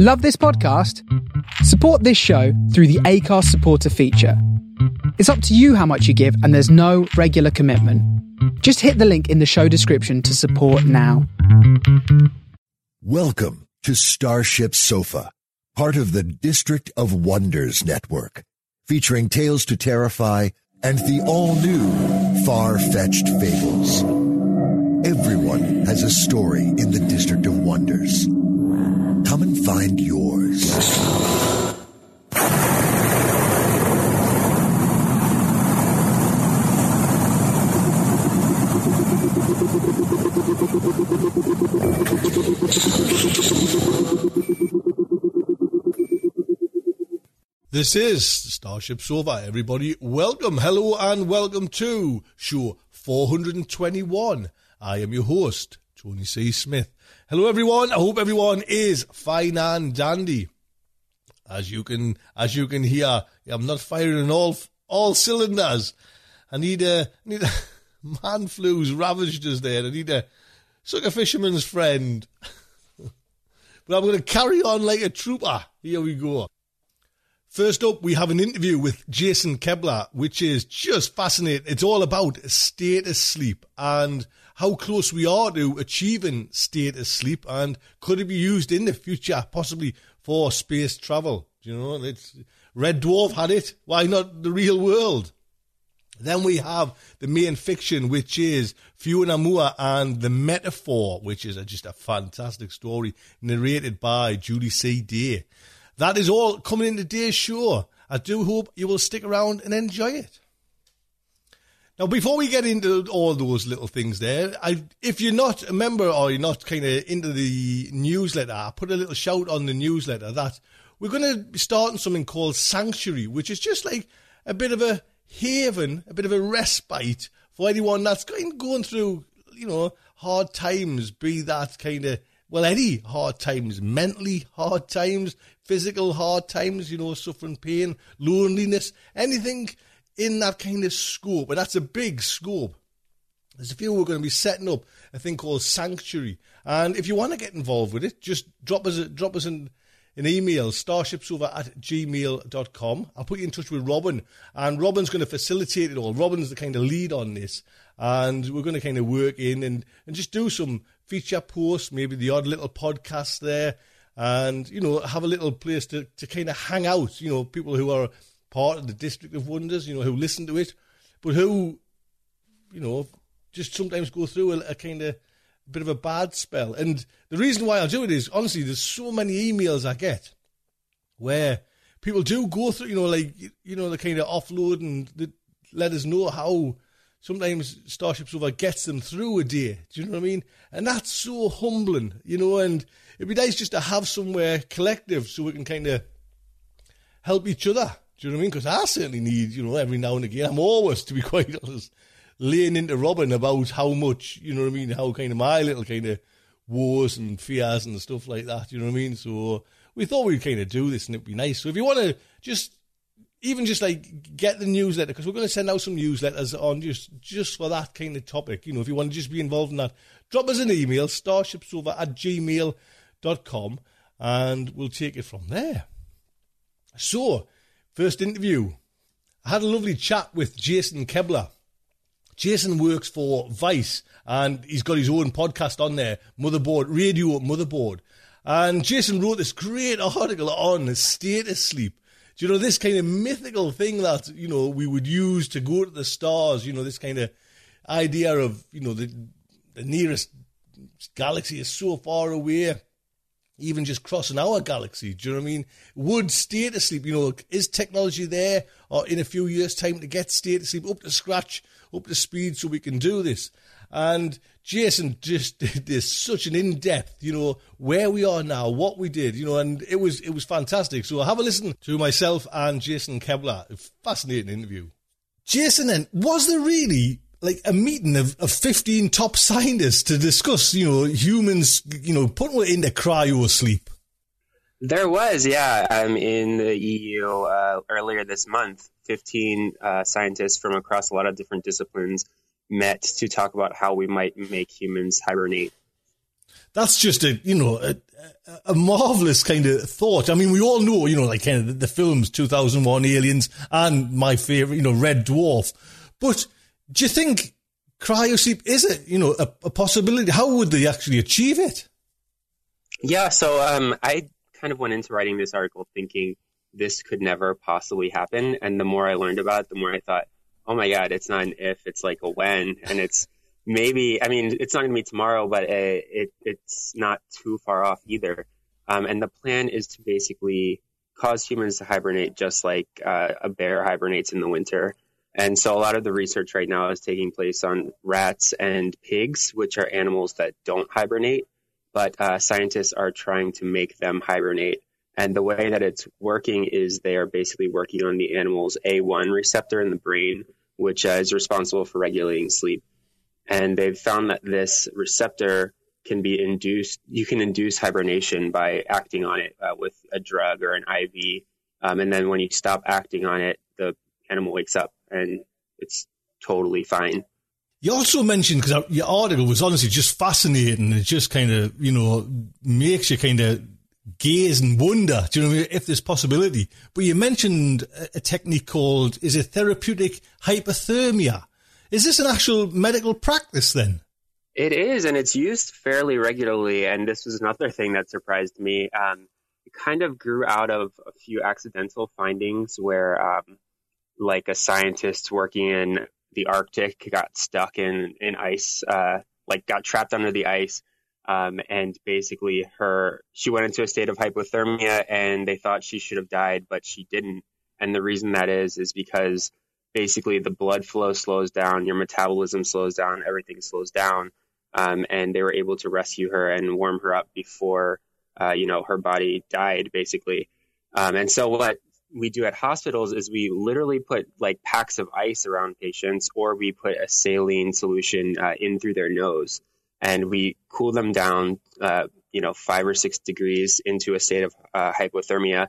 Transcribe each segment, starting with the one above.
Love this podcast? Support this show through the Acast supporter feature. It's up to you how much you give, and there's no regular commitment. Just hit the link in the show description to support now. Welcome to Starship Sofa, part of the District of Wonders network, featuring Tales to Terrify and the all new Far Fetched Fables. Everyone has a story in the District of Wonders. Come and find yours. This is Starship Sofa, everybody. Welcome, hello, and welcome to show 421. I am your host, Tony C. Smith. Hello, everyone. I hope everyone is fine and dandy. As you can, as you can hear, I'm not firing all all cylinders. I need a, I need a man flu's ravaged us there. I need a suck a fisherman's friend. but I'm going to carry on like a trooper. Here we go. First up, we have an interview with Jason Koebler, which is just fascinating. It's all about stasis sleep and how close we are to achieving stasis sleep and could it be used in the future, possibly for space travel. You know, it's Red Dwarf had it. Why not the real world? Then we have the main fiction, which is Fiona and the Metaphor, which is a, just a fantastic story narrated by Julie C. Day. That is all coming in today's show. I do hope you will stick around and enjoy it. Now, before we get into all those little things there, I, if you're not a member or you're not kind of into the newsletter, I put a little shout on the newsletter that we're going to be starting something called Sanctuary, which is just like a bit of a haven, a bit of a respite for anyone that's going, going through, you know, hard times, be that kind of well, any hard times, mentally hard times, physical hard times, you know, suffering pain, loneliness, anything in that kind of scope. And that's a big scope. There's a few we're going to be setting up a thing called Sanctuary. And if you want to get involved with it, just drop us a, drop us an, an email, starshipsofa at gmail.com. I'll put you in touch with Robin, and Robin's going to facilitate it all. Robin's the kind of lead on this, and we're going to kind of work in and, and just do some feature posts, maybe the odd little podcast there, and you know have a little place to, to kind of hang out. You know, people who are part of the District of Wonders, you know, who listen to it, but who, you know, just sometimes go through a, a kind of bit of a bad spell. And the reason why I do it is honestly, there's so many emails I get where people do go through, you know, like you know, the kind of offload and let us know how sometimes Starship Sofa gets them through a day. Do you know what I mean? And that's so humbling, you know. And it'd be nice just to have somewhere collective so we can kind of help each other. Do you know what I mean? Because I certainly need, you know, every now and again. I'm always, to be quite honest, laying into Robin about how much, you know what I mean, how kind of my little kind of wars and fears and stuff like that. You know what I mean? So we thought we'd kind of do this and it'd be nice. So if you want to just even just like get the newsletter because we're going to send out some newsletters on just just for that kind of topic. You know, if you want to just be involved in that, drop us an email, starshipsofa at gmail.com, and we'll take it from there. So, first interview. I had a lovely chat with Jason Koebler. Jason works for Vice and he's got his own podcast on there, Motherboard, Radio Motherboard. And Jason wrote this great article on his stasis sleep do you know this kind of mythical thing that you know we would use to go to the stars? You know this kind of idea of you know the the nearest galaxy is so far away. Even just crossing our galaxy, do you know what I mean? Would state of sleep, you know, is technology there or in a few years' time to get state of sleep up to scratch, up to speed so we can do this? And Jason just did this such an in depth, you know, where we are now, what we did, you know, and it was it was fantastic. So have a listen to myself and Jason Koebler. Fascinating interview. Jason, then was there really like a meeting of, of 15 top scientists to discuss, you know, humans, you know, putting into cryo sleep? There was, yeah. Um, in the EU uh, earlier this month, 15 uh, scientists from across a lot of different disciplines met to talk about how we might make humans hibernate. that's just a you know a, a, marvelous kind of thought. I mean, we all know you know like kind of the, the films 2001 Aliens and my favorite you know Red Dwarf, but do you think cryosleep is it you know a, a possibility? How would they actually achieve it? Yeah, so um, I kind of went into writing this article thinking this could never possibly happen, and the more I learned about it, the more I thought, oh my god, it's not an if, it's like a when, and it's maybe. I mean, it's not going to be tomorrow, but it, it, it's not too far off either. Um, and the plan is to basically cause humans to hibernate just like uh, a bear hibernates in the winter. And so a lot of the research right now is taking place on rats and pigs, which are animals that don't hibernate, but uh, scientists are trying to make them hibernate. And the way that it's working is they are basically working on the animal's A1 receptor in the brain, which uh, is responsible for regulating sleep and they've found that this receptor can be induced. You can induce hibernation by acting on it uh, with a drug or an IV, um, and then when you stop acting on it, the animal wakes up and it's totally fine. You also mentioned because your article was honestly just fascinating. It just kind of you know makes you kind of gaze and wonder. Do you know if there's possibility? But you mentioned a technique called is it therapeutic hypothermia? Is this an actual medical practice then? It is, and it's used fairly regularly. And this was another thing that surprised me. Um, it kind of grew out of a few accidental findings where, um, like, a scientist working in the Arctic got stuck in in ice, uh, like got trapped under the ice, um, and basically her she went into a state of hypothermia, and they thought she should have died, but she didn't. And the reason that is is because basically the blood flow slows down, your metabolism slows down, everything slows down. Um, and they were able to rescue her and warm her up before, uh, you know, her body died, basically. Um, and so what we do at hospitals is we literally put like packs of ice around patients, or we put a saline solution uh, in through their nose, and we cool them down, uh, you know, five or six degrees into a state of uh, hypothermia,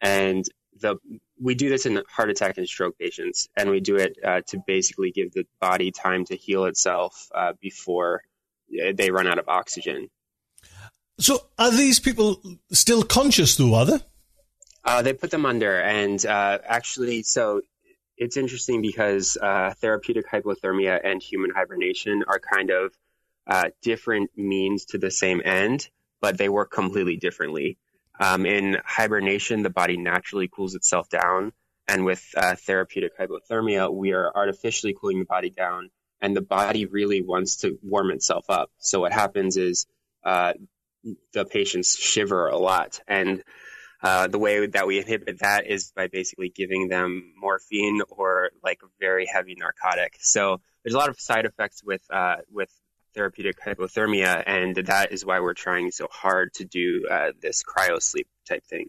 and the we do this in heart attack and stroke patients, and we do it uh, to basically give the body time to heal itself uh, before they run out of oxygen. So, are these people still conscious, though? Are they? Uh, they put them under, and uh, actually, so it's interesting because uh, therapeutic hypothermia and human hibernation are kind of uh, different means to the same end, but they work completely differently. Um, in hibernation, the body naturally cools itself down. And with uh, therapeutic hypothermia, we are artificially cooling the body down, and the body really wants to warm itself up. So what happens is uh, the patients shiver a lot. And uh, the way that we inhibit that is by basically giving them morphine or like a very heavy narcotic. So there's a lot of side effects with uh, with therapeutic hypothermia, and that is why we're trying so hard to do uh, this cryo sleep type thing.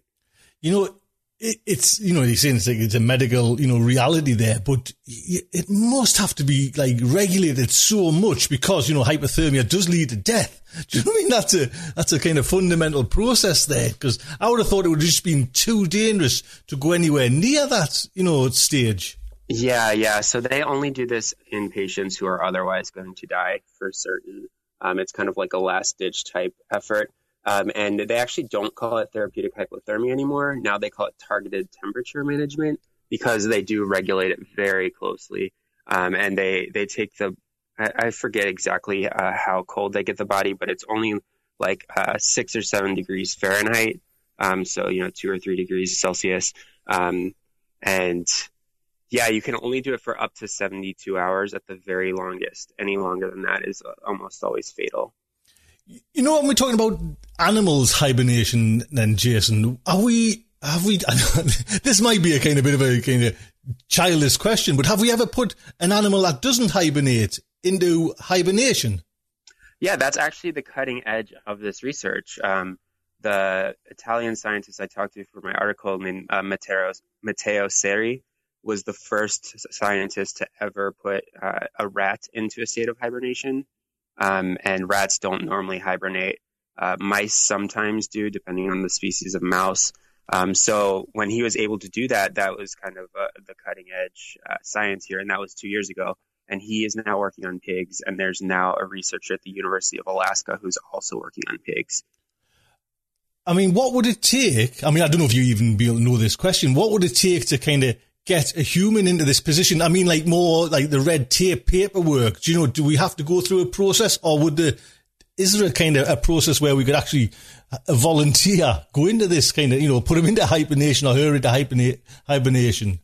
You know, it, it's you know you're saying it's, like it's a medical you know reality there, but it must have to be like regulated so much because you know hypothermia does lead to death. Do you know what I mean? That's a that's a kind of fundamental process there because I would have thought it would have just been too dangerous to go anywhere near that you know stage. Yeah, yeah. So they only do this in patients who are otherwise going to die for certain. Um, it's kind of like a last ditch type effort. Um, and they actually don't call it therapeutic hypothermia anymore. Now they call it targeted temperature management because they do regulate it very closely. Um, and they, they take the, I, I forget exactly uh, how cold they get the body, but it's only like uh, six or seven degrees Fahrenheit. Um, so, you know, two or three degrees Celsius. Um, and yeah, you can only do it for up to 72 hours at the very longest. Any longer than that is uh, almost always fatal. You know, when we're talking about animals hibernation, then Jason, are we? Have we? this might be a kind of bit of a kind of childish question, but have we ever put an animal that doesn't hibernate into hibernation? Yeah, that's actually the cutting edge of this research. Um, the Italian scientist I talked to for my article named uh, Matteo, Matteo Cerri was the first scientist to ever put uh, a rat into a state of hibernation. Um, and rats don't normally hibernate. Uh, mice sometimes do, depending on the species of mouse. Um, so when he was able to do that, that was kind of uh, the cutting edge uh, science here, and that was two years ago. and he is now working on pigs. And there's now a researcher at the University of Alaska who's also working on pigs. I mean, what would it take? I mean, I don't know if you even know this question. What would it take to kind of get a human into this position? I mean, like more like the red tape paperwork. Do you know, do we have to go through a process or would the, is there a kind of a process where we could actually volunteer go into this kind of, you know, put them into hibernation or her into hibernation?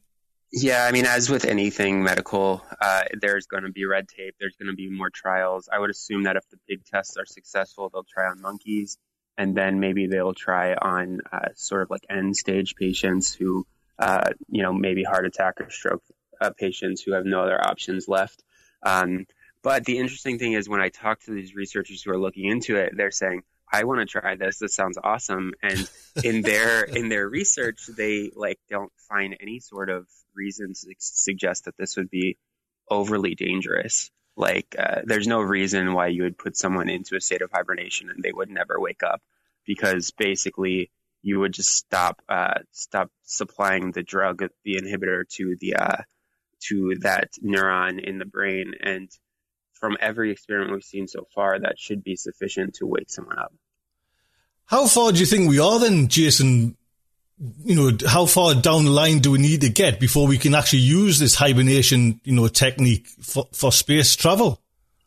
Yeah, I mean, as with anything medical, uh, there's going to be red tape. There's going to be more trials. I would assume that if the pig tests are successful, they'll try on monkeys, and then maybe they'll try on uh, sort of like end stage patients who, uh, you know, maybe heart attack or stroke uh, patients who have no other options left. Um, but the interesting thing is when I talk to these researchers who are looking into it, they're saying, I want to try this. This sounds awesome. And in their in their research, they like don't find any sort of reasons to suggest that this would be overly dangerous. Like, uh, there's no reason why you would put someone into a state of hibernation and they would never wake up, because basically you would just stop uh, stop supplying the drug, the inhibitor, to the uh, to that neuron in the brain, and from every experiment we've seen so far, that should be sufficient to wake someone up. How far do you think we are then, Jason? You know, how far down the line do we need to get before we can actually use this hibernation, you know, technique for, for space travel?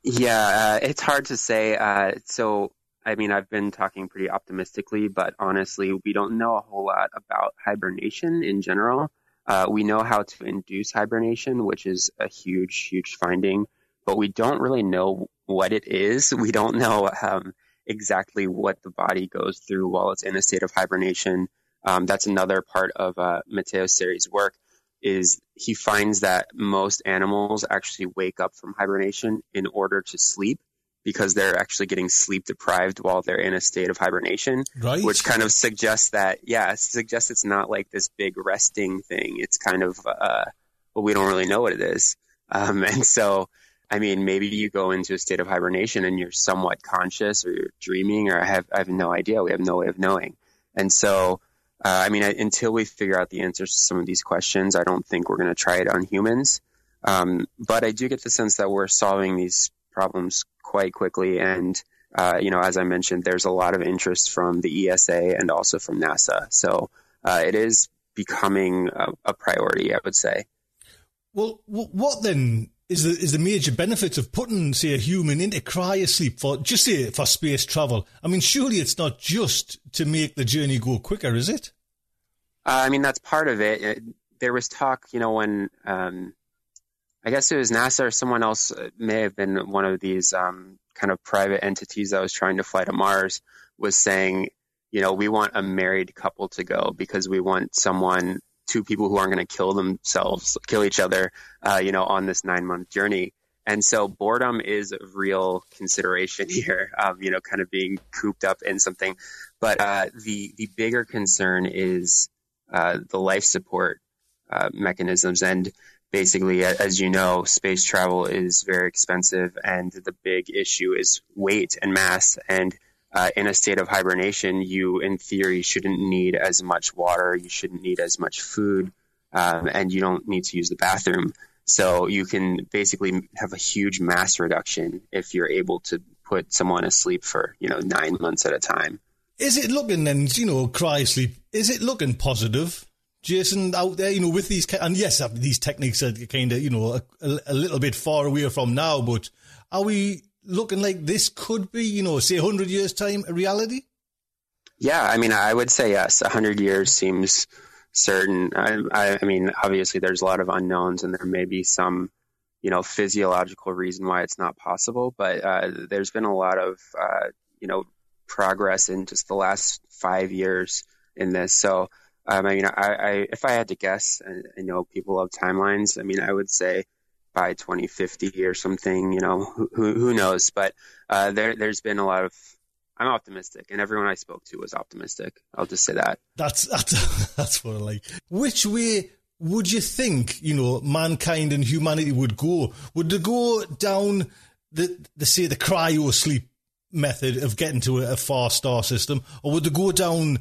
Yeah, uh, it's hard to say. Uh, so, I mean, I've been talking pretty optimistically, but honestly, we don't know a whole lot about hibernation in general. Uh, we know how to induce hibernation, which is a huge, huge finding but we don't really know what it is. We don't know um, exactly what the body goes through while it's in a state of hibernation. Um, that's another part of uh, Matteo Cerri's work is he finds that most animals actually wake up from hibernation in order to sleep because they're actually getting sleep deprived while they're in a state of hibernation, right. which kind of suggests that, yeah, suggests it's not like this big resting thing. It's kind of, uh, well, we don't really know what it is. Um, and so I mean, maybe you go into a state of hibernation and you're somewhat conscious or you're dreaming or I have, I have no idea. We have no way of knowing. And so, uh, I mean, I, until we figure out the answers to some of these questions, I don't think we're going to try it on humans. Um, but I do get the sense that we're solving these problems quite quickly. And, uh, you know, as I mentioned, there's a lot of interest from the ESA and also from NASA. So uh, it is becoming a, a priority, I would say. Well, what then is the is the major benefit of putting, say, a human into cryosleep for just say for space travel? I mean, surely it's not just to make the journey go quicker, is it? Uh, I mean, that's part of it. it. There was talk, you know, when um, I guess it was NASA or someone else uh, may have been one of these um, kind of private entities that was trying to fly to Mars was saying, you know, we want a married couple to go because we want someone two people who aren't going to kill themselves, kill each other, uh, you know, on this nine month journey. And so boredom is a real consideration here, um, you know, kind of being cooped up in something. But uh, the the bigger concern is uh, the life support uh, mechanisms, and basically, as you know, space travel is very expensive, and the big issue is weight and mass. And uh, in a state of hibernation, you, in theory, shouldn't need as much water, you shouldn't need as much food, um, and you don't need to use the bathroom. So you can basically have a huge mass reduction if you're able to put someone asleep for you know nine months at a time. Is it looking then, you know, cry sleep? Is it looking positive, Jason, out there? You know, with these and yes, these techniques are kind of you know a, a little bit far away from now, but are we looking like this could be, you know, say 100 years' time, a reality? Yeah, I mean, I would say yes. 100 years seems certain. I, I, mean, obviously, there's a lot of unknowns, and there may be some, you know, physiological reason why it's not possible. But uh, there's been a lot of, uh, you know, progress in just the last five years in this. So, um, I mean, I, I, if I had to guess, and I know people love timelines. I mean, I would say by 2050 or something. You know, who, who knows? But uh, there, there's been a lot of. I'm optimistic, and everyone I spoke to was optimistic. I'll just say that. That's that's that's what I like. Which way would you think you know mankind and humanity would go? Would they go down the the say the cryo sleep method of getting to a, a far star system, or would they go down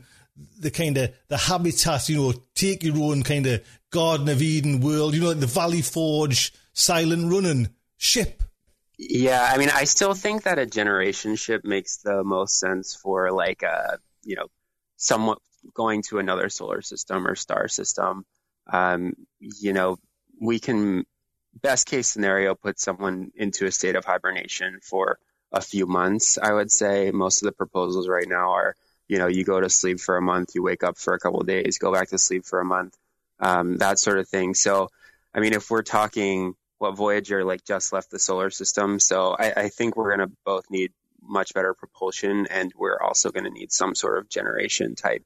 the kind of the habitat, you know, take your own kind of Garden of Eden world, you know, like the Valley Forge silent running ship. Yeah, I mean, I still think that a generation ship makes the most sense for like a you know somewhat going to another solar system or star system. Um, you know, we can best case scenario put someone into a state of hibernation for a few months. I would say most of the proposals right now are you know you go to sleep for a month, you wake up for a couple days, go back to sleep for a month, um, that sort of thing. So, I mean, if we're talking what Voyager like just left the solar system, so I, I think we're going to both need much better propulsion, and we're also going to need some sort of generation type,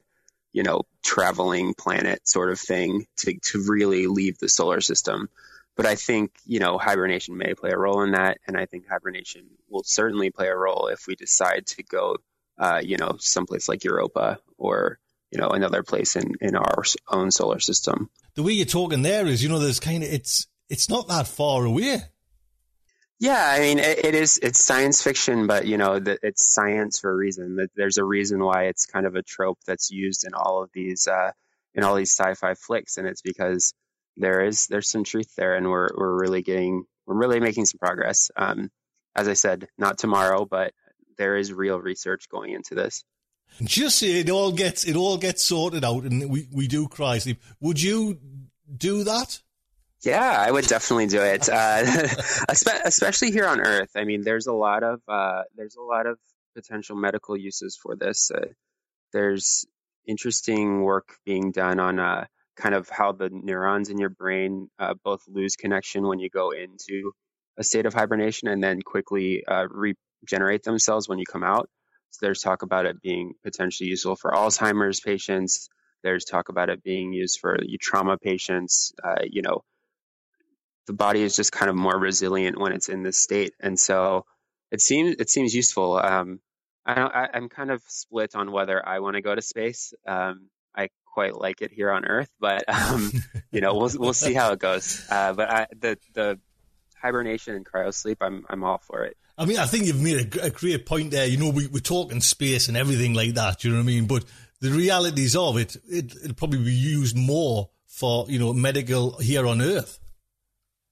you know, traveling planet sort of thing to to really leave the solar system. But I think you know hibernation may play a role in that, and I think hibernation will certainly play a role if we decide to go, uh, you know, someplace like Europa or you know another place in in our own solar system. The way you're talking there is, you know, there's kind of it's it's not that far away. Yeah, I mean, it, it is. It's science fiction, but you know, the, it's science for a reason. There's a reason why it's kind of a trope that's used in all of these uh, in all these sci-fi flicks, and it's because there is there's some truth there, and we're we're really getting we're really making some progress. Um, as I said, not tomorrow, but there is real research going into this. Just it all gets it all gets sorted out, and we we do cry sleep. Would you do that? Yeah, I would definitely do it, uh, especially here on Earth. I mean, there's a lot of uh, there's a lot of potential medical uses for this. Uh, there's interesting work being done on uh, kind of how the neurons in your brain uh, both lose connection when you go into a state of hibernation and then quickly uh, regenerate themselves when you come out. So there's talk about it being potentially useful for Alzheimer's patients. There's talk about it being used for trauma patients. you know the body is just kind of more resilient when it's in this state, and so it seems it seems useful. Um, I am kind of split on whether I want to go to space. Um, I quite like it here on Earth, but um, you know we'll we'll see how it goes. Uh, but I, the the hibernation and cryosleep, I'm I'm all for it. I mean, I think you've made a, a great point there. You know, we, we're talking space and everything like that. You know what I mean? But the realities of it, it, it'll probably be used more for you know medical here on Earth.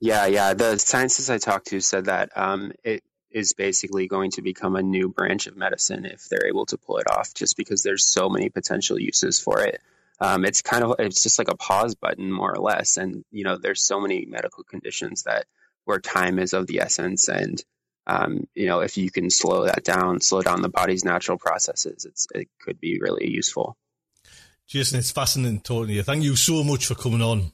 Yeah, yeah. The scientists I talked to said that um, it is basically going to become a new branch of medicine if they're able to pull it off, just because there's so many potential uses for it. Um, it's kind of it's just like a pause button, more or less. And you know, there's so many medical conditions that where time is of the essence, and um, you know, if you can slow that down, slow down the body's natural processes, it's it could be really useful. Jason, it's fascinating talking to you. Thank you so much for coming on.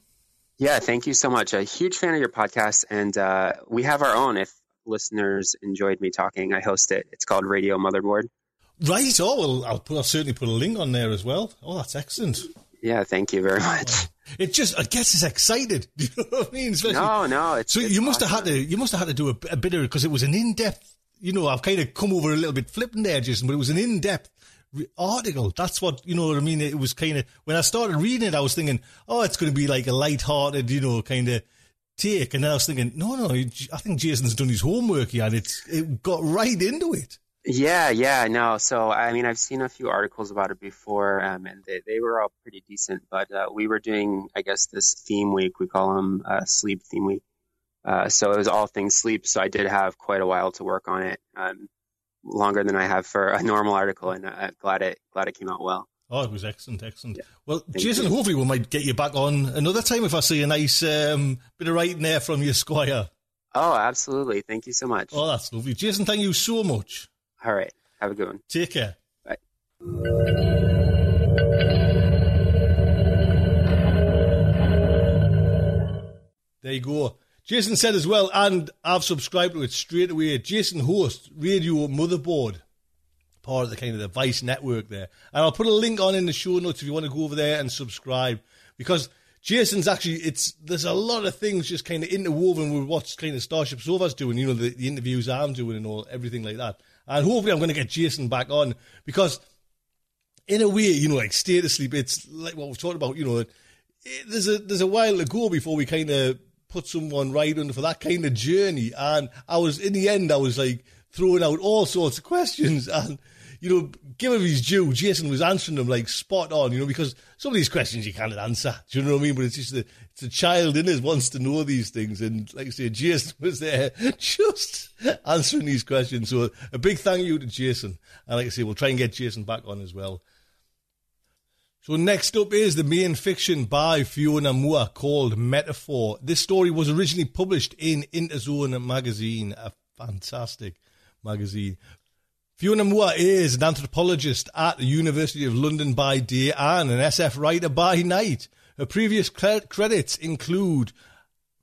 Yeah, thank you so much. A huge fan of your podcast, and uh, we have our own. If listeners enjoyed me talking, I host it. It's called Radio Motherboard. Right. Oh, well, I'll, put, I'll certainly put a link on there as well. Oh, that's excellent. Yeah, thank you very much. It just, I guess, it's excited. You know what I mean? Especially, no, no. It's, so it's you must awesome. have had to, you must have had to do a, a bit of because it was an in-depth. You know, I've kind of come over a little bit flipping there, Jason, but it was an article. That's what you know what I mean. It was kind of when I started reading it, I was thinking, oh, it's going to be like a light-hearted, you know, kind of take. And then I was thinking, no, no, I think Jason's done his homework here. It's it got right into it. Yeah, yeah, no. So I mean, I've seen a few articles about it before, um, and they, they were all pretty decent. But uh, we were doing, I guess, this theme week. We call them uh, sleep theme week. Uh, so it was all things sleep. So I did have quite a while to work on it. Um, longer than I have for a normal article, and I'm glad it glad it came out well. Oh, it was excellent, excellent. Yeah. Well, Thank Jason, you. hopefully we might get you back on another time if I see a nice um, bit of writing there from your squire. Oh, absolutely. Thank you so much. Oh, that's lovely. Jason, thank you so much. All right. Have a good one. Take care. Bye. There you go. Jason said as well, and I've subscribed to it straight away. Jason hosts Radio Motherboard, part of the kind of the Vice network there. And I'll put a link on in the show notes if you want to go over there and subscribe. Because Jason's actually, it's there's a lot of things just kind of interwoven with what's kind of Starship Sofa's doing, you know, the, the interviews I'm doing and all, everything like that. And hopefully I'm going to get Jason back on because in a way, you know, like State of Sleep, it's like what we've talked about, you know, it, there's a there's a while to go before we kind of put someone right under for that kind of journey. And I was, in the end, I was like throwing out all sorts of questions. And, you know, give him his due. Jason was answering them like spot on, you know, because some of these questions you can't answer. Do you know what I mean? But it's just the, it's a child in us wants to know these things. And like I say, Jason was there just answering these questions. So a big thank you to Jason. And like I say, we'll try and get Jason back on as well. So next up is the main fiction by Fiona Moore called Metaphor. This story was originally published in Interzone magazine, a fantastic magazine. Fiona Moore is an anthropologist at the University of London by day and an SF writer by night. Her previous cre- credits include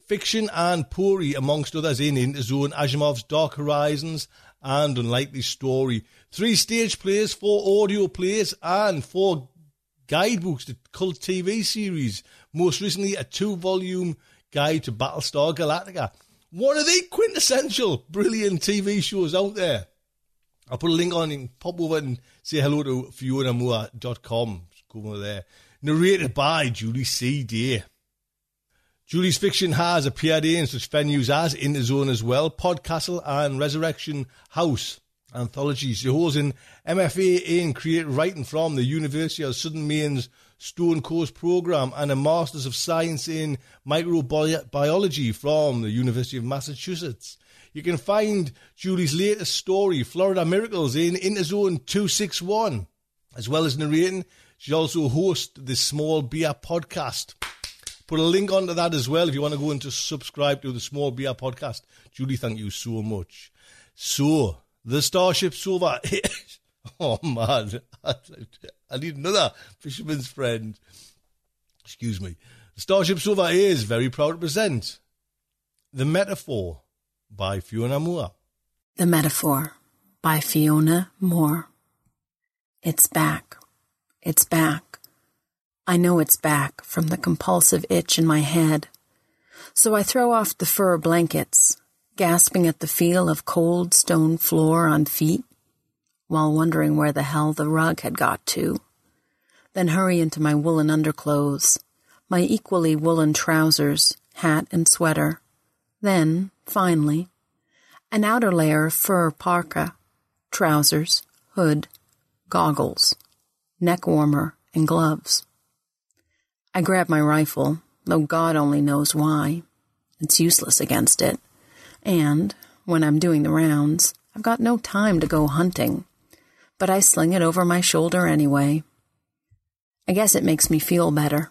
fiction and poetry, amongst others, in Interzone, Asimov's Dark Horizons, and Unlikely Story. Three stage plays, four audio plays, and four guidebooks to cult TV series. Most recently, a two volume guide to Battlestar Galactica. One of the quintessential brilliant TV shows out there. I'll put a link on and pop over and say hello to FionaMoore.com. Go over there. Narrated by Julie C. Day. Julie's fiction has appeared in such venues as Interzone as well, Podcastle and Resurrection House anthologies. She holds an MFA in creative writing from the University of Southern Maine's Stonecoast program and a Masters of Science in Microbiology from the University of Massachusetts. You can find Julie's latest story, Florida Miracles, in Interzone 261. As well as narrating, she also hosts the Small Beer podcast. Put a link onto that as well if you want to go and to subscribe to the Small Beer podcast. Julie, thank you so much. So, the Starship Sofa. oh man, I need another fisherman's friend. Excuse me. The Starship Sofa is very proud to present The Metaphor by Fiona Moore. The Metaphor by Fiona Moore. It's back. It's back. I know it's back from the compulsive itch in my head. So I throw off the fur blankets gasping at the feel of cold stone floor on feet, while wondering where the hell the rug had got to. Then hurry into my woolen underclothes, my equally woolen trousers, hat, and sweater. Then, finally, an outer layer of fur parka, trousers, hood, goggles, neck warmer, and gloves. I grab my rifle, though God only knows why. It's useless against it. And, when I'm doing the rounds, I've got no time to go hunting. But I sling it over my shoulder anyway. I guess it makes me feel better.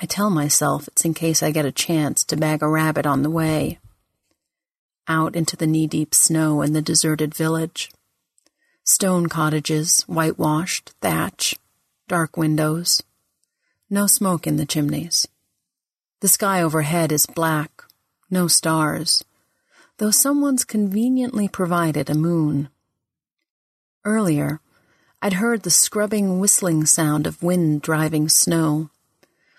I tell myself it's in case I get a chance to bag a rabbit on the way. Out into the knee deep snow in the deserted village. Stone cottages, whitewashed, thatch, dark windows. No smoke in the chimneys. The sky overhead is black, no stars, though someone's conveniently provided a moon. Earlier, I'd heard the scrubbing, whistling sound of wind driving snow,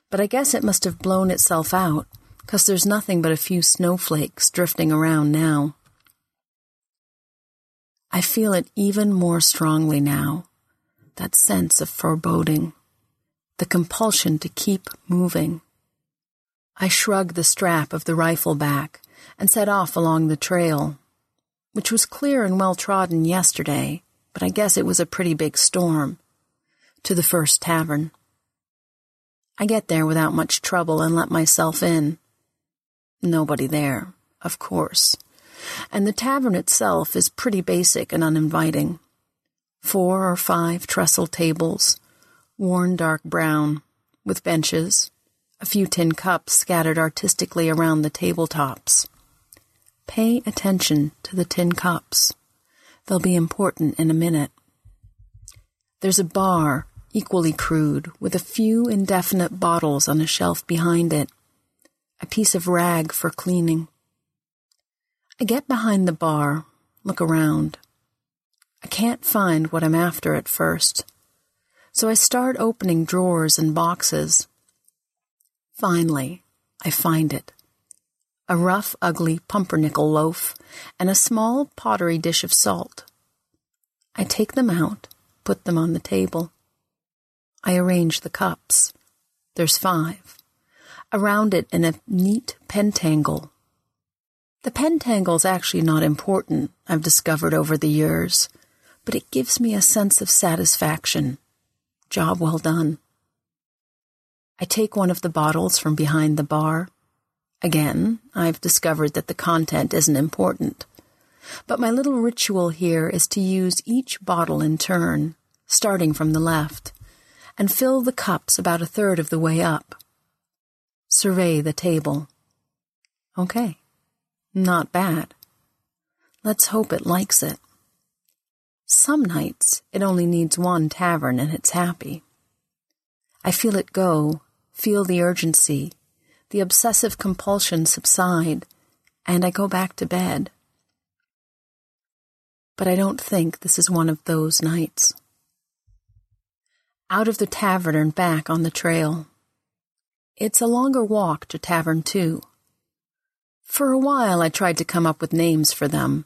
but I guess it must have blown itself out, because there's nothing but a few snowflakes drifting around now. I feel it even more strongly now, that sense of foreboding, the compulsion to keep moving. I shrugged the strap of the rifle back and set off along the trail, which was clear and well trodden yesterday, but I guess it was a pretty big storm, to the first tavern. I get there without much trouble and let myself in. Nobody there, of course, and the tavern itself is pretty basic and uninviting. Four or five trestle tables, worn dark brown, with benches, a few tin cups scattered artistically around the tabletops. Pay attention to the tin cups. They'll be important in a minute. There's a bar, equally crude, with a few indefinite bottles on a shelf behind it, a piece of rag for cleaning. I get behind the bar, look around. I can't find what I'm after at first, so I start opening drawers and boxes Finally, I find it. A rough, ugly pumpernickel loaf and a small pottery dish of salt. I take them out, put them on the table. I arrange the cups. There's five. Around it in a neat pentangle. The pentangle's actually not important, I've discovered over the years, but it gives me a sense of satisfaction. Job well done. I take one of the bottles from behind the bar. Again, I've discovered that the content isn't important. But my little ritual here is to use each bottle in turn, starting from the left, and fill the cups about a third of the way up. Survey the table. Okay, not bad. Let's hope it likes it. Some nights it only needs one tavern and it's happy. I feel it go, feel the urgency, the obsessive compulsion subside, and I go back to bed. But I don't think this is one of those nights. Out of the tavern and back on the trail. It's a longer walk to Tavern 2. For a while I tried to come up with names for them,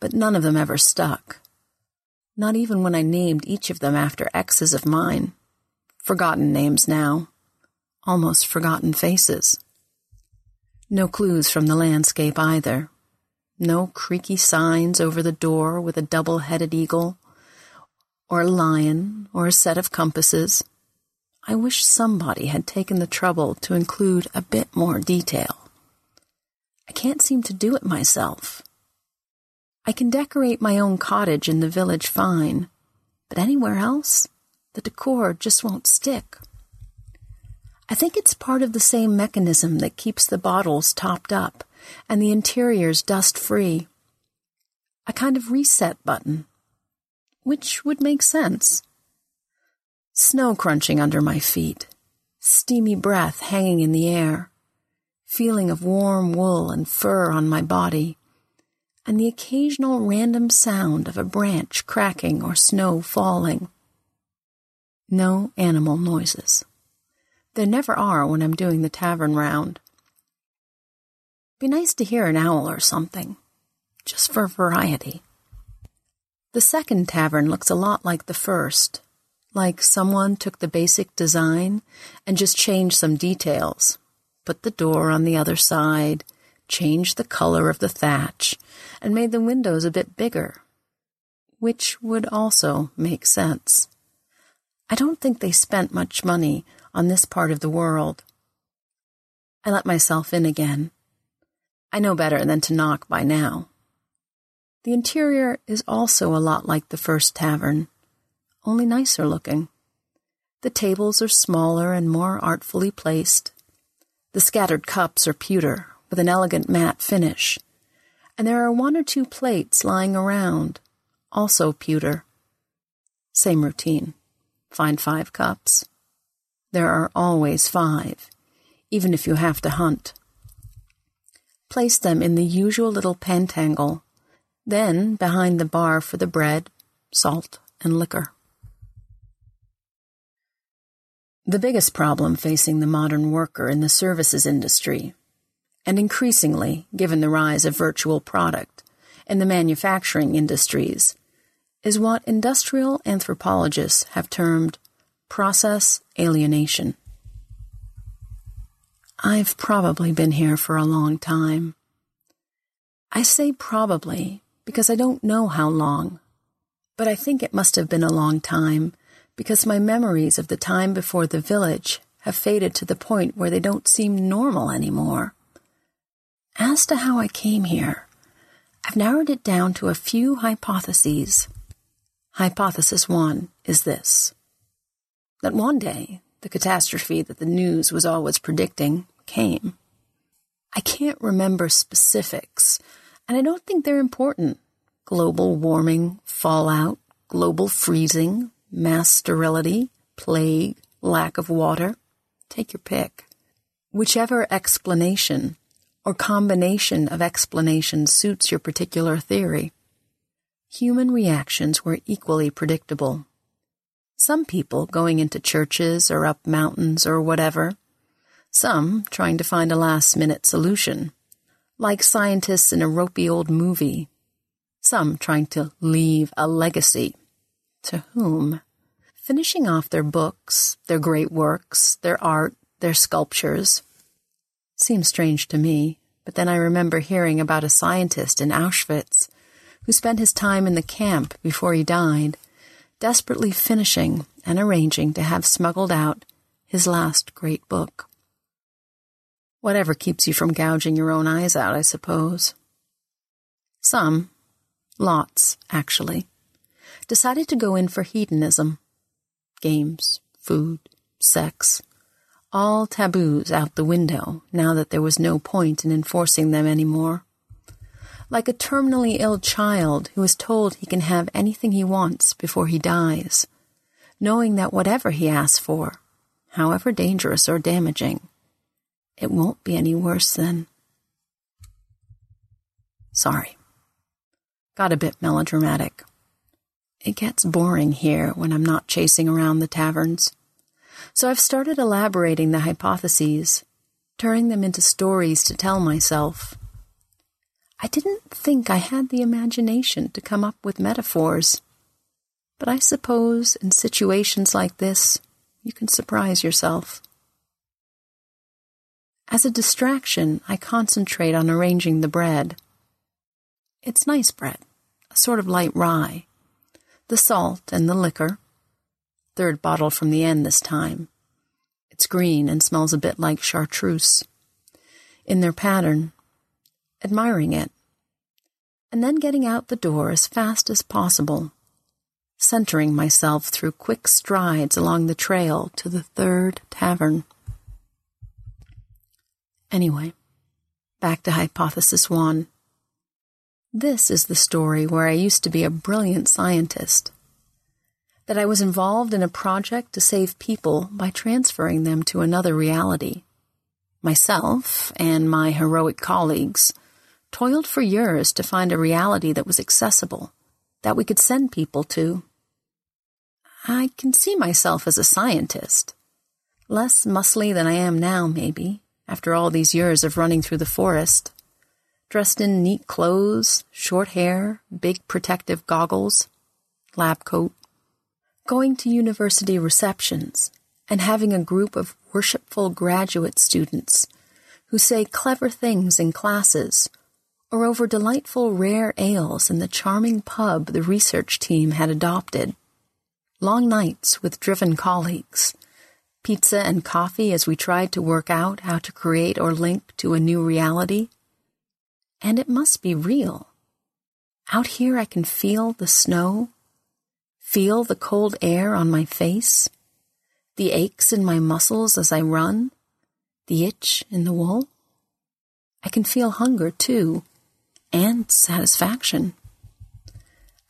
but none of them ever stuck. Not even when I named each of them after exes of mine. Forgotten names now. Almost forgotten faces. No clues from the landscape either. No creaky signs over the door with a double headed eagle, or a lion, or a set of compasses. I wish somebody had taken the trouble to include a bit more detail. I can't seem to do it myself. I can decorate my own cottage in the village fine, but anywhere else, the decor just won't stick. I think it's part of the same mechanism that keeps the bottles topped up and the interiors dust free. A kind of reset button, which would make sense. Snow crunching under my feet, steamy breath hanging in the air feeling of warm wool and fur on my body, and the occasional random sound of a branch cracking or snow falling. No animal noises. There never are when I'm doing the tavern round. Be nice to hear an owl or something, just for variety. The second tavern looks a lot like the first, like someone took the basic design and just changed some details put the door on the other side, changed the color of the thatch, and made the windows a bit bigger, which would also make sense. I don't think they spent much money on this part of the world. I let myself in again. I know better than to knock by now. The interior is also a lot like the first tavern, only nicer looking. The tables are smaller and more artfully placed. The scattered cups are pewter, with an elegant matte finish, and there are one or two plates lying around, also pewter. Same routine. Find five cups. There are always five, even if you have to hunt. Place them in the usual little pentangle, then behind the bar for the bread, salt, and liquor. The biggest problem facing the modern worker in the services industry, and increasingly, given the rise of virtual product, in the manufacturing industries, is what industrial anthropologists have termed process alienation. I've probably been here for a long time. I say probably because I don't know how long, but I think it must have been a long time because my memories of the time before the village have faded to the point where they don't seem normal anymore. As to how I came here, I've narrowed it down to a few hypotheses. Hypothesis one is this that one day the catastrophe that the news was always predicting came. I can't remember specifics, and I don't think they're important. Global warming, fallout, global freezing, mass sterility, plague, lack of water. Take your pick. Whichever explanation or combination of explanations suits your particular theory. Human reactions were equally predictable. Some people going into churches or up mountains or whatever. Some trying to find a last minute solution, like scientists in a ropey old movie. Some trying to leave a legacy. To whom? Finishing off their books, their great works, their art, their sculptures. Seems strange to me, but then I remember hearing about a scientist in Auschwitz who spent his time in the camp before he died, desperately finishing and arranging to have smuggled out his last great book. Whatever keeps you from gouging your own eyes out, I suppose. Some, lots, actually, decided to go in for hedonism. Games, food, sex, all taboos out the window now that there was no point in enforcing them any more. Like a terminally ill child who is told he can have anything he wants before he dies, knowing that whatever he asks for, however dangerous or damaging, it won't be any worse than. Sorry. Got a bit melodramatic. It gets boring here when I'm not chasing around the taverns. So I've started elaborating the hypotheses, turning them into stories to tell myself. I didn't think I had the imagination to come up with metaphors, but I suppose in situations like this, you can surprise yourself. As a distraction, I concentrate on arranging the bread. It's nice bread, a sort of light rye. The salt and the liquor. Third bottle from the end this time. It's green and smells a bit like chartreuse. In their pattern, admiring it, and then getting out the door as fast as possible, centering myself through quick strides along the trail to the third tavern. Anyway, back to Hypothesis 1. This is the story where I used to be a brilliant scientist. That I was involved in a project to save people by transferring them to another reality. Myself and my heroic colleagues toiled for years to find a reality that was accessible, that we could send people to. I can see myself as a scientist. Less muscly than I am now, maybe, after all these years of running through the forest. Dressed in neat clothes, short hair, big protective goggles, lab coat. Going to university receptions and having a group of worshipful graduate students who say clever things in classes or over delightful rare ales in the charming pub the research team had adopted. Long nights with driven colleagues pizza and coffee as we tried to work out how to create or link to a new reality. And it must be real. Out here, I can feel the snow, feel the cold air on my face, the aches in my muscles as I run, the itch in the wool. I can feel hunger too, and satisfaction.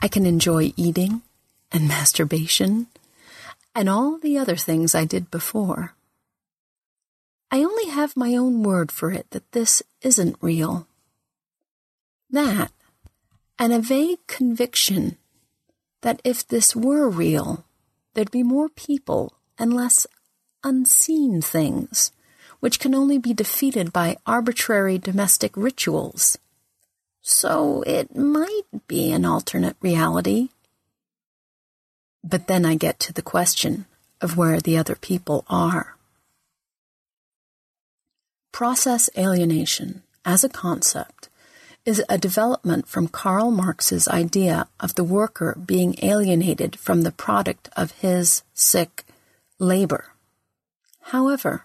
I can enjoy eating and masturbation and all the other things I did before. I only have my own word for it that this isn't real. That, and a vague conviction that if this were real, there'd be more people and less unseen things, which can only be defeated by arbitrary domestic rituals. So it might be an alternate reality but then I get to the question of where the other people are. Process alienation, as a concept, is a development from Karl Marx's idea of the worker being alienated from the product of his, sick, labor. However,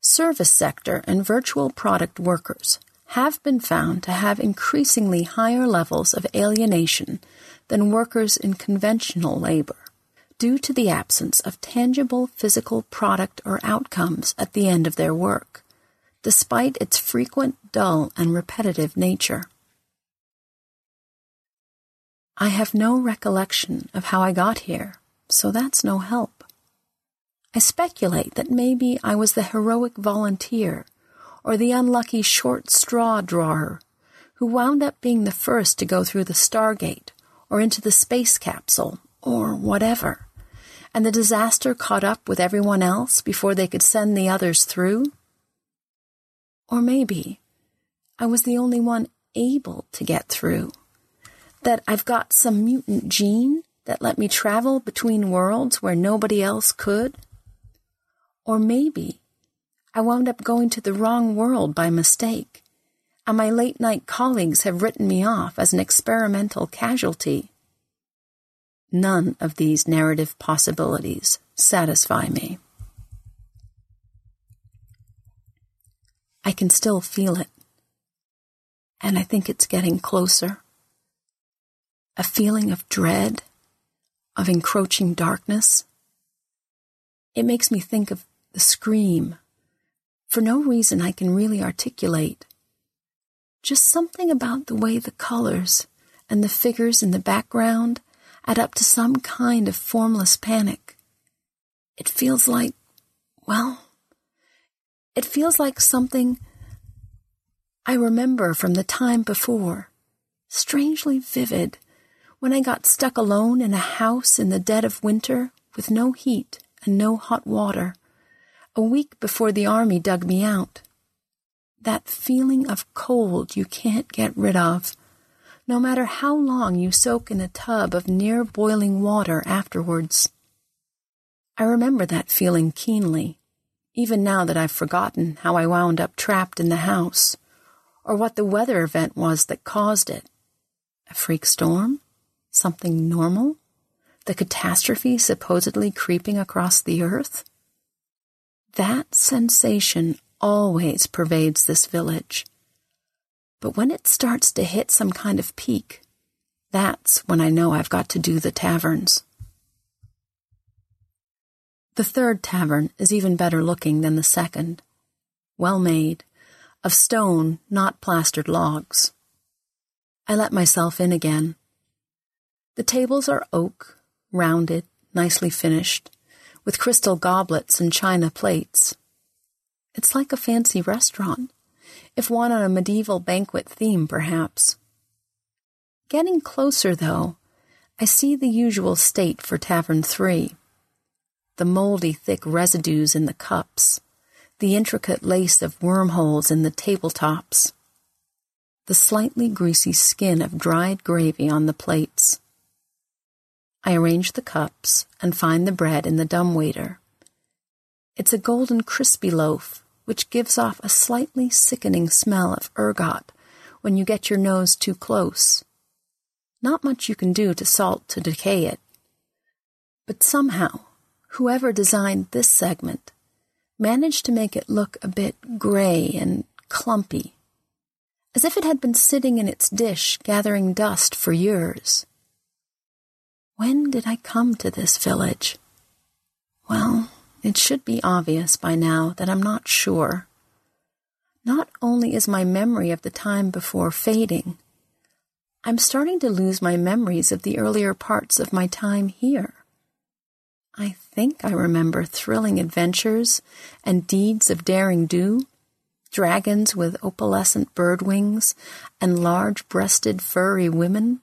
service sector and virtual product workers have been found to have increasingly higher levels of alienation than workers in conventional labor, due to the absence of tangible physical product or outcomes at the end of their work, despite its frequent, dull, and repetitive nature. I have no recollection of how I got here, so that's no help. I speculate that maybe I was the heroic volunteer or the unlucky short straw drawer who wound up being the first to go through the Stargate or into the space capsule, or whatever, and the disaster caught up with everyone else before they could send the others through? Or maybe I was the only one able to get through. That I've got some mutant gene that let me travel between worlds where nobody else could? Or maybe I wound up going to the wrong world by mistake and my late night colleagues have written me off as an experimental casualty. None of these narrative possibilities satisfy me. I can still feel it, and I think it's getting closer. A feeling of dread, of encroaching darkness. It makes me think of the scream, for no reason I can really articulate. Just something about the way the colors and the figures in the background add up to some kind of formless panic. It feels like, well, it feels like something I remember from the time before, strangely vivid, when I got stuck alone in a house in the dead of winter with no heat and no hot water, a week before the army dug me out. That feeling of cold you can't get rid of, no matter how long you soak in a tub of near boiling water afterwards. I remember that feeling keenly even now that I've forgotten how I wound up trapped in the house, or what the weather event was that caused it. A freak storm? Something normal? The catastrophe supposedly creeping across the earth? That sensation always pervades this village. But when it starts to hit some kind of peak, that's when I know I've got to do the taverns. The third tavern is even better looking than the second. Well made, of stone, not plastered logs. I let myself in again. The tables are oak, rounded, nicely finished, with crystal goblets and china plates. It's like a fancy restaurant, if one on a medieval banquet theme, perhaps. Getting closer, though, I see the usual state for Tavern 3 the moldy, thick residues in the cups, the intricate lace of wormholes in the tabletops, the slightly greasy skin of dried gravy on the plates. I arrange the cups and find the bread in the dumbwaiter. It's a golden crispy loaf, which gives off a slightly sickening smell of ergot when you get your nose too close. Not much you can do to salt to decay it. But somehow, whoever designed this segment managed to make it look a bit gray and clumpy, as if it had been sitting in its dish gathering dust for years. When did I come to this village? Well, it should be obvious by now that I'm not sure. Not only is my memory of the time before fading, I'm starting to lose my memories of the earlier parts of my time here. I think I remember thrilling adventures and deeds of daring do, dragons with opalescent bird wings, and large breasted furry women.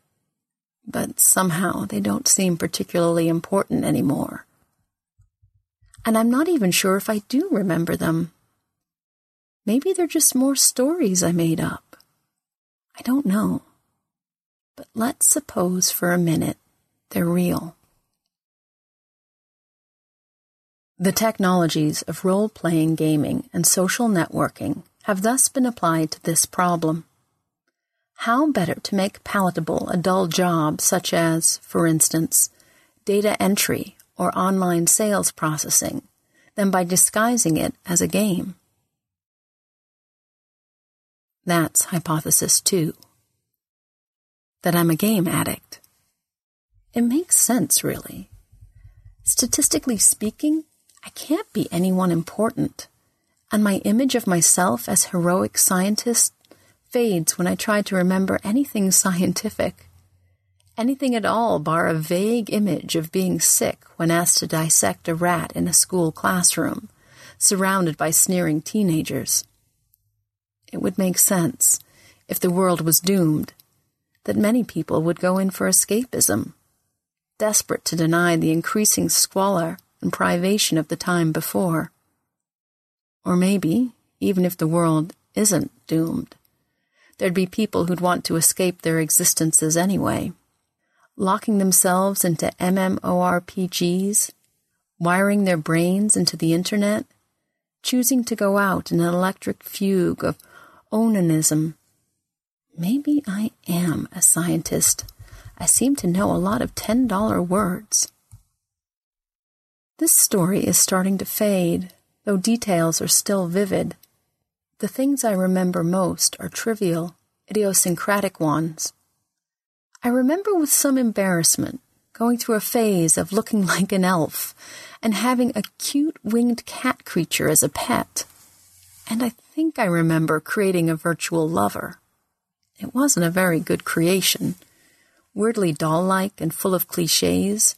But somehow they don't seem particularly important anymore. And I'm not even sure if I do remember them. Maybe they're just more stories I made up. I don't know. But let's suppose for a minute they're real. The technologies of role playing gaming and social networking have thus been applied to this problem. How better to make palatable a dull job such as, for instance, data entry or online sales processing than by disguising it as a game? That's hypothesis two. That I'm a game addict. It makes sense, really. Statistically speaking, I can't be anyone important, and my image of myself as heroic scientist fades when I try to remember anything scientific. Anything at all bar a vague image of being sick when asked to dissect a rat in a school classroom, surrounded by sneering teenagers. It would make sense, if the world was doomed, that many people would go in for escapism, desperate to deny the increasing squalor and privation of the time before. Or maybe, even if the world isn't doomed, there'd be people who'd want to escape their existences anyway, locking themselves into MMORPGs, wiring their brains into the internet, choosing to go out in an electric fugue of onanism Maybe I am a scientist. I seem to know a lot of $10 words. This story is starting to fade, though details are still vivid. The things I remember most are trivial, idiosyncratic ones. I remember with some embarrassment going through a phase of looking like an elf and having a cute winged cat creature as a pet. And I think I remember creating a virtual lover. It wasn't a very good creation, weirdly doll like and full of cliches.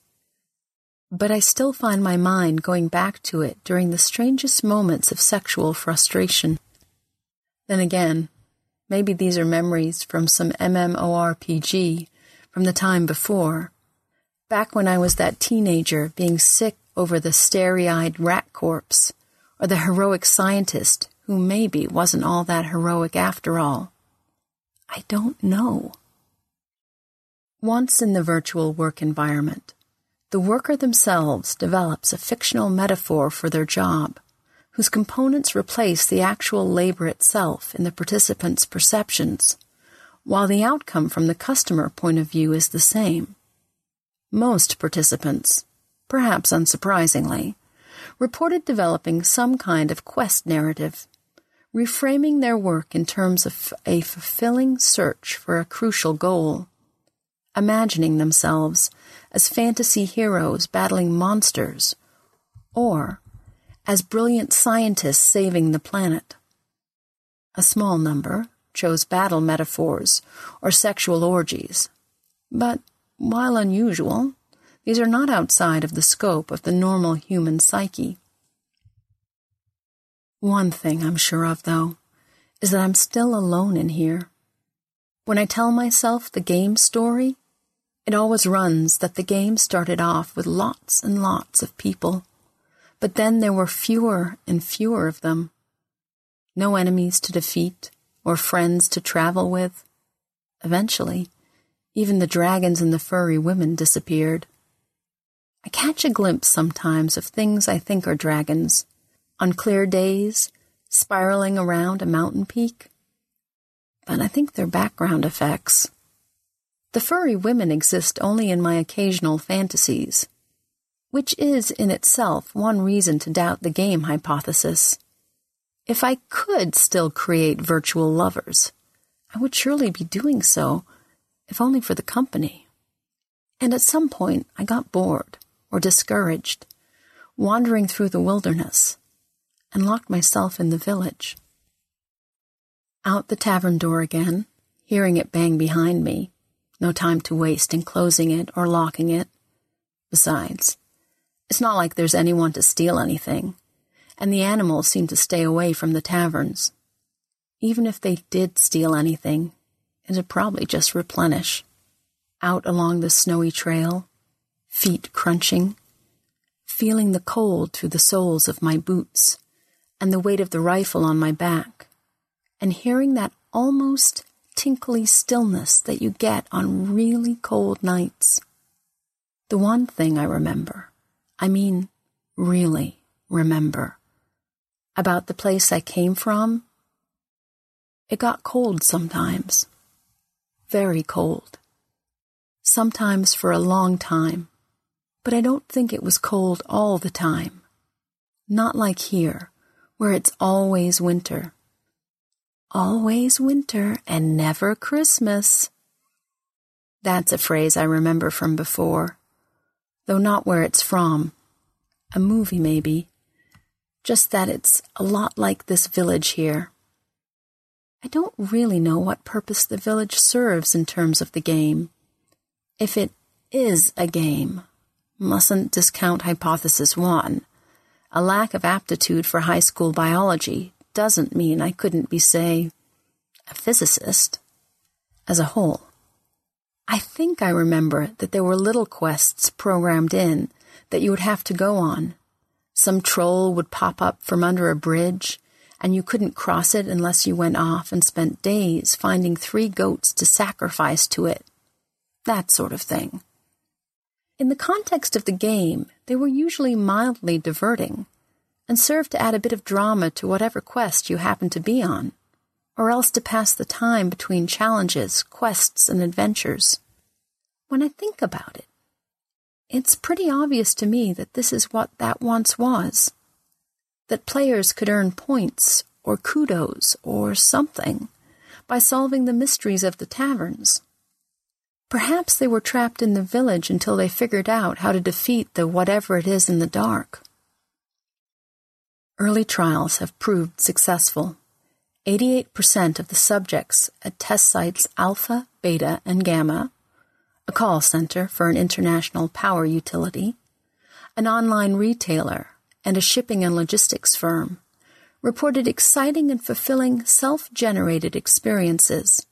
But I still find my mind going back to it during the strangest moments of sexual frustration. Then again, maybe these are memories from some MMORPG from the time before, back when I was that teenager being sick over the starry eyed rat corpse, or the heroic scientist who maybe wasn't all that heroic after all. I don't know. Once in the virtual work environment, the worker themselves develops a fictional metaphor for their job, whose components replace the actual labor itself in the participant's perceptions, while the outcome from the customer point of view is the same. Most participants, perhaps unsurprisingly, reported developing some kind of quest narrative reframing their work in terms of a fulfilling search for a crucial goal, imagining themselves as fantasy heroes battling monsters, or as brilliant scientists saving the planet. A small number chose battle metaphors or sexual orgies, but while unusual, these are not outside of the scope of the normal human psyche. One thing I'm sure of, though, is that I'm still alone in here. When I tell myself the game story, it always runs that the game started off with lots and lots of people, but then there were fewer and fewer of them. No enemies to defeat or friends to travel with. Eventually, even the dragons and the furry women disappeared. I catch a glimpse sometimes of things I think are dragons on clear days, spiraling around a mountain peak. But I think they're background effects. The furry women exist only in my occasional fantasies, which is in itself one reason to doubt the game hypothesis. If I could still create virtual lovers, I would surely be doing so, if only for the company. And at some point I got bored or discouraged, wandering through the wilderness and locked myself in the village. Out the tavern door again, hearing it bang behind me. No time to waste in closing it or locking it. Besides, it's not like there's anyone to steal anything, and the animals seem to stay away from the taverns. Even if they did steal anything, it'd probably just replenish. Out along the snowy trail, feet crunching, feeling the cold through the soles of my boots and the weight of the rifle on my back, and hearing that almost tinkly stillness that you get on really cold nights. The one thing I remember, I mean, really remember, about the place I came from, it got cold sometimes. Very cold. Sometimes for a long time. But I don't think it was cold all the time. Not like here, where it's always winter. Always winter and never Christmas. That's a phrase I remember from before, though not where it's from. A movie, maybe. Just that it's a lot like this village here. I don't really know what purpose the village serves in terms of the game. If it is a game, mustn't discount hypothesis one a lack of aptitude for high school biology doesn't mean I couldn't be, say, a physicist. As a whole, I think I remember that there were little quests programmed in that you would have to go on. Some troll would pop up from under a bridge, and you couldn't cross it unless you went off and spent days finding three goats to sacrifice to it. That sort of thing. In the context of the game, they were usually mildly diverting and served to add a bit of drama to whatever quest you happened to be on. Or else to pass the time between challenges, quests, and adventures. When I think about it, it's pretty obvious to me that this is what that once was. That players could earn points, or kudos, or something, by solving the mysteries of the taverns. Perhaps they were trapped in the village until they figured out how to defeat the whatever it is in the dark. Early trials have proved successful. 88% of the subjects at test sites Alpha, Beta, and Gamma, a call center for an international power utility, an online retailer, and a shipping and logistics firm, reported exciting and fulfilling self generated experiences,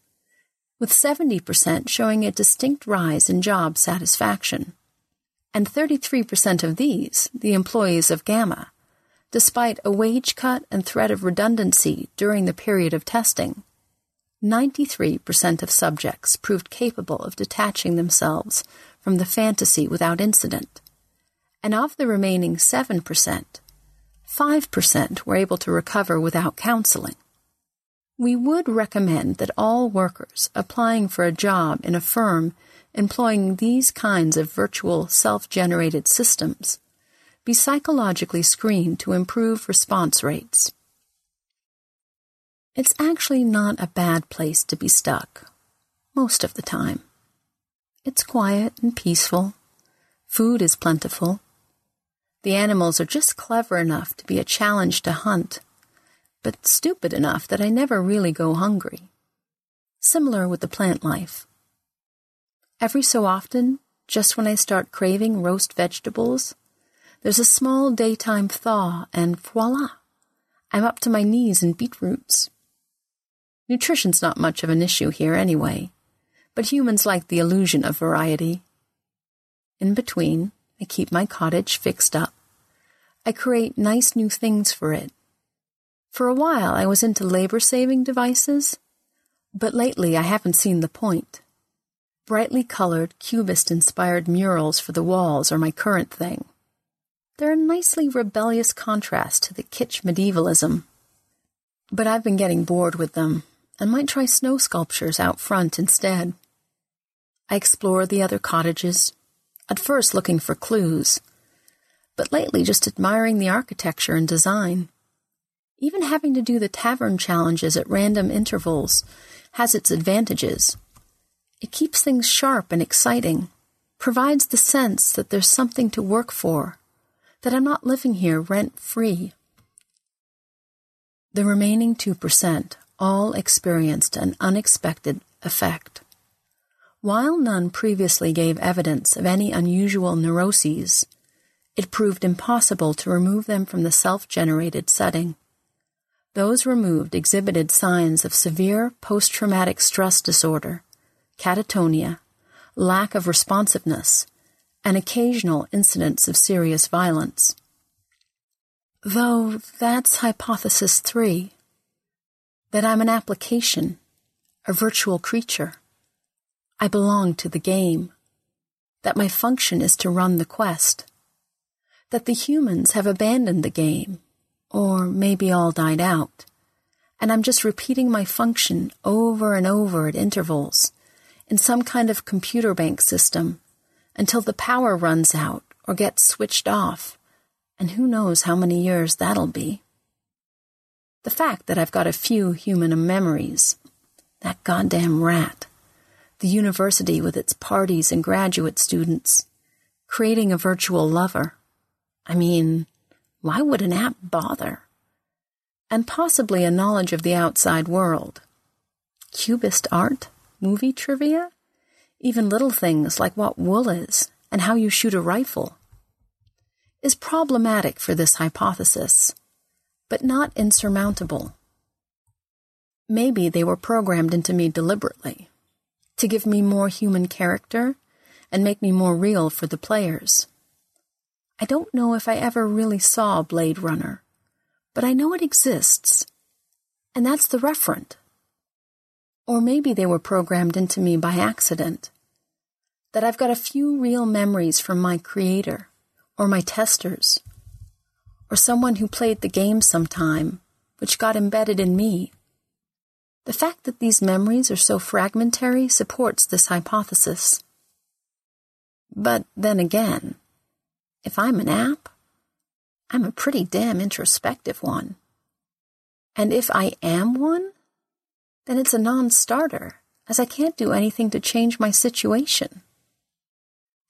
with 70% showing a distinct rise in job satisfaction. And 33% of these, the employees of Gamma, despite a wage cut and threat of redundancy during the period of testing. 93% of subjects proved capable of detaching themselves from the fantasy without incident. And of the remaining 7%, 5% were able to recover without counseling. We would recommend that all workers applying for a job in a firm employing these kinds of virtual self generated systems be psychologically screened to improve response rates. It's actually not a bad place to be stuck, most of the time. It's quiet and peaceful. Food is plentiful. The animals are just clever enough to be a challenge to hunt, but stupid enough that I never really go hungry. Similar with the plant life. Every so often, just when I start craving roast vegetables, there's a small daytime thaw, and voila, I'm up to my knees in beetroots. Nutrition's not much of an issue here anyway, but humans like the illusion of variety. In between, I keep my cottage fixed up. I create nice new things for it. For a while, I was into labor saving devices, but lately I haven't seen the point. Brightly colored, cubist inspired murals for the walls are my current thing. They're a nicely rebellious contrast to the kitsch medievalism. But I've been getting bored with them and might try snow sculptures out front instead. I explore the other cottages, at first looking for clues, but lately just admiring the architecture and design. Even having to do the tavern challenges at random intervals has its advantages. It keeps things sharp and exciting, provides the sense that there's something to work for that I'm not living here rent free. The remaining 2% all experienced an unexpected effect. While none previously gave evidence of any unusual neuroses, it proved impossible to remove them from the self generated setting. Those removed exhibited signs of severe post traumatic stress disorder, catatonia, lack of responsiveness, and occasional incidents of serious violence. Though that's hypothesis three that I'm an application, a virtual creature. I belong to the game, that my function is to run the quest, that the humans have abandoned the game, or maybe all died out, and I'm just repeating my function over and over at intervals in some kind of computer bank system until the power runs out or gets switched off, and who knows how many years that'll be. The fact that I've got a few human memories, that goddamn rat, the university with its parties and graduate students, creating a virtual lover. I mean, why would an app bother? And possibly a knowledge of the outside world. Cubist art? Movie trivia? Even little things like what wool is and how you shoot a rifle, is problematic for this hypothesis, but not insurmountable. Maybe they were programmed into me deliberately to give me more human character and make me more real for the players. I don't know if I ever really saw Blade Runner, but I know it exists, and that's the referent. Or maybe they were programmed into me by accident. That I've got a few real memories from my creator, or my testers, or someone who played the game sometime, which got embedded in me. The fact that these memories are so fragmentary supports this hypothesis. But then again, if I'm an app, I'm a pretty damn introspective one. And if I am one, then it's a non starter, as I can't do anything to change my situation.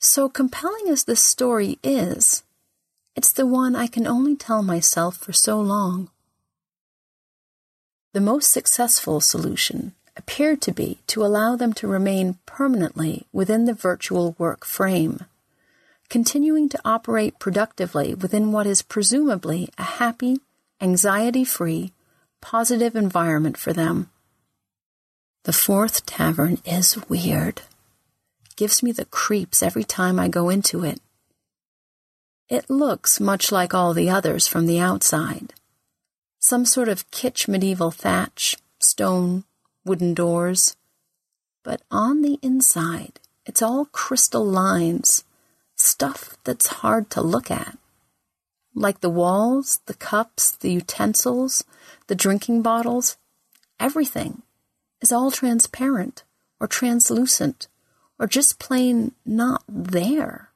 So compelling as this story is, it's the one I can only tell myself for so long. The most successful solution appeared to be to allow them to remain permanently within the virtual work frame, continuing to operate productively within what is presumably a happy, anxiety free, positive environment for them. The fourth tavern is weird. Gives me the creeps every time I go into it. It looks much like all the others from the outside. Some sort of kitsch medieval thatch, stone, wooden doors. But on the inside, it's all crystal lines, stuff that's hard to look at. Like the walls, the cups, the utensils, the drinking bottles, everything is all transparent or translucent or just plain not there.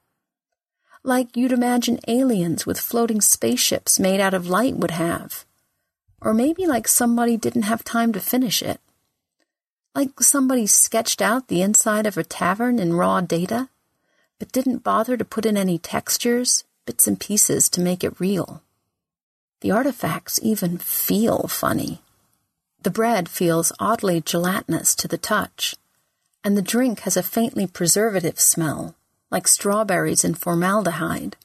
Like you'd imagine aliens with floating spaceships made out of light would have. Or maybe like somebody didn't have time to finish it. Like somebody sketched out the inside of a tavern in raw data, but didn't bother to put in any textures, bits and pieces to make it real. The artifacts even feel funny. The bread feels oddly gelatinous to the touch, and the drink has a faintly preservative smell, like strawberries and formaldehyde.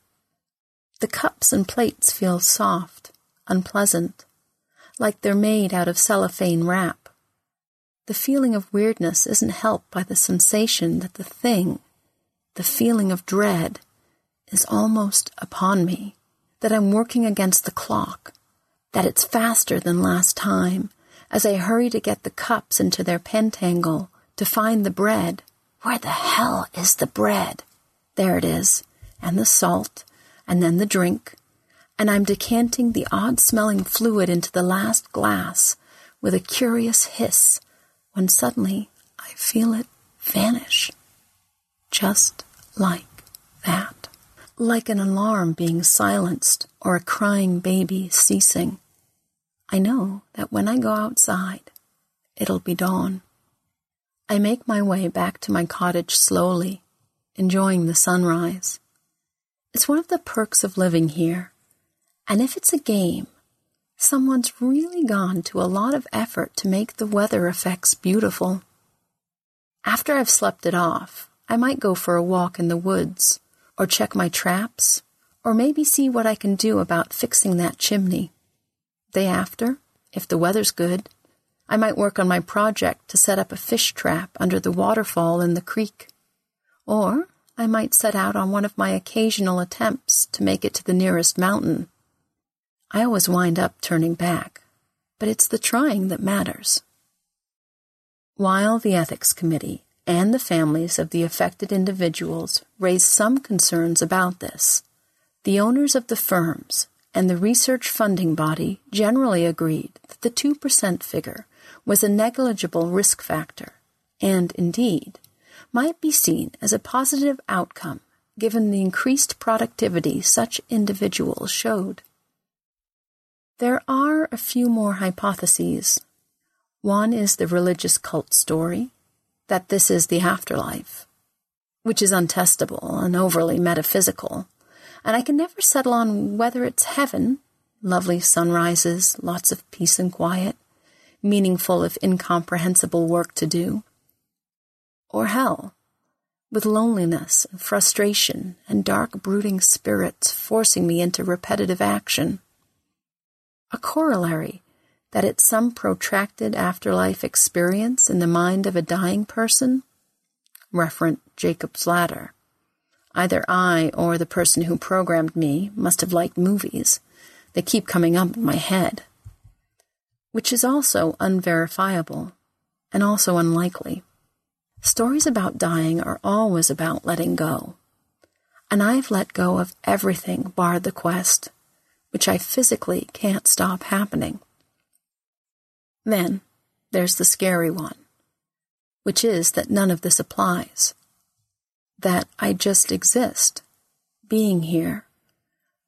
The cups and plates feel soft, unpleasant, like they're made out of cellophane wrap. The feeling of weirdness isn't helped by the sensation that the thing, the feeling of dread, is almost upon me, that I'm working against the clock, that it's faster than last time, as I hurry to get the cups into their pentangle, to find the bread. Where the hell is the bread? There it is, and the salt, and then the drink, and I'm decanting the odd smelling fluid into the last glass with a curious hiss when suddenly I feel it vanish. Just like that. Like an alarm being silenced or a crying baby ceasing. I know that when I go outside, it'll be dawn. I make my way back to my cottage slowly, enjoying the sunrise. It's one of the perks of living here. And if it's a game, someone's really gone to a lot of effort to make the weather effects beautiful. After I've slept it off, I might go for a walk in the woods, or check my traps, or maybe see what I can do about fixing that chimney. Day after, if the weather's good, I might work on my project to set up a fish trap under the waterfall in the creek. Or I might set out on one of my occasional attempts to make it to the nearest mountain. I always wind up turning back, but it's the trying that matters. While the Ethics Committee and the families of the affected individuals raised some concerns about this, the owners of the firms and the research funding body generally agreed that the 2% figure was a negligible risk factor and, indeed, might be seen as a positive outcome given the increased productivity such individuals showed. There are a few more hypotheses. One is the religious cult story, that this is the afterlife, which is untestable and overly metaphysical, and I can never settle on whether it's heaven, lovely sunrises, lots of peace and quiet, meaningful if incomprehensible work to do, or hell, with loneliness and frustration and dark brooding spirits forcing me into repetitive action a corollary that it's some protracted afterlife experience in the mind of a dying person? Referent Jacob's Ladder. Either I or the person who programmed me must have liked movies. They keep coming up in my head. Which is also unverifiable and also unlikely. Stories about dying are always about letting go. And I've let go of everything bar the quest which I physically can't stop happening. Then, there's the scary one, which is that none of this applies. That I just exist, being here,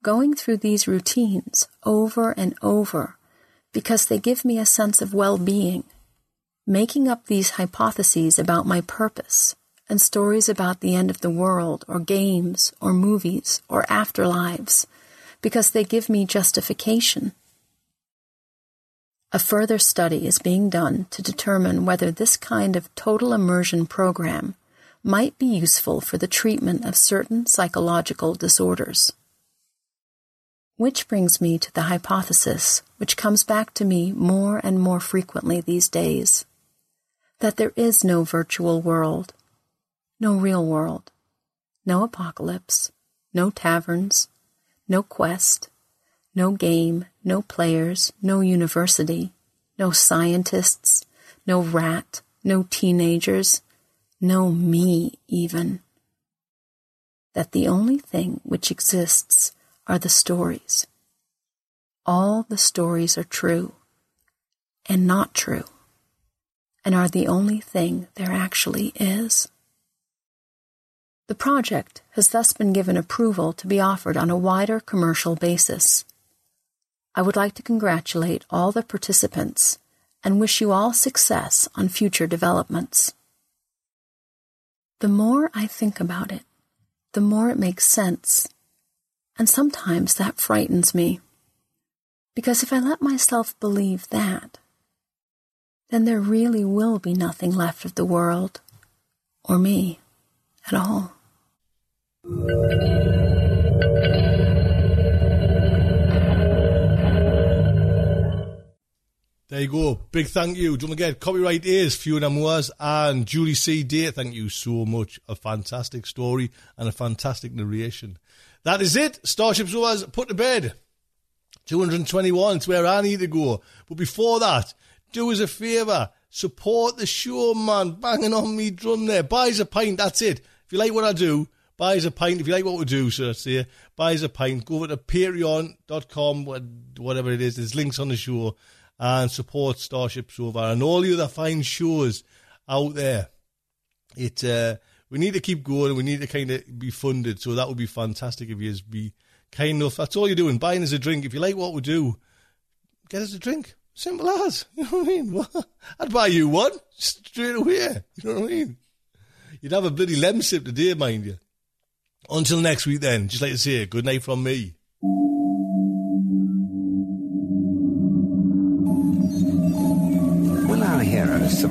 going through these routines over and over because they give me a sense of well being, making up these hypotheses about my purpose and stories about the end of the world or games or movies or afterlives because they give me justification. A further study is being done to determine whether this kind of total immersion program might be useful for the treatment of certain psychological disorders. Which brings me to the hypothesis, which comes back to me more and more frequently these days, that there is no virtual world, no real world, no apocalypse, no taverns, no quest, no game, no players, no university, no scientists, no rat, no teenagers, no me even. That the only thing which exists are the stories. All the stories are true and not true, and are the only thing there actually is. The project has thus been given approval to be offered on a wider commercial basis. I would like to congratulate all the participants and wish you all success on future developments. The more I think about it, the more it makes sense and sometimes that frightens me. Because if I let myself believe that, then there really will be nothing left of the world, or me, at all. There you go. Big thank you. Don't forget, copyright is Fiona Moores and Julie C. Day. Thank you so much. A fantastic story and a fantastic narration. That is it. Starship Sofa's put to bed. 221 is where I need to go. But before that, do us a favour. Support the show, man. Banging on me drum there. Buy us a pint. That's it. If you like what I do, buy us a pint. If you like what we do, so say, buy us a pint. Go over to patreon.com, whatever it is. There's links on the show. And support Starship Sofa and all the other fine shows out there. It, uh, we need to keep going. We need to kind of be funded. So that would be fantastic if you be kind enough. That's all you're doing. Buying us a drink. If you like what we do, get us a drink. Simple as. You know what I mean? I'd buy you one straight away. You know what I mean? You'd have a bloody lemon sip today, mind you. Until next week, then, just like to say, good night from me.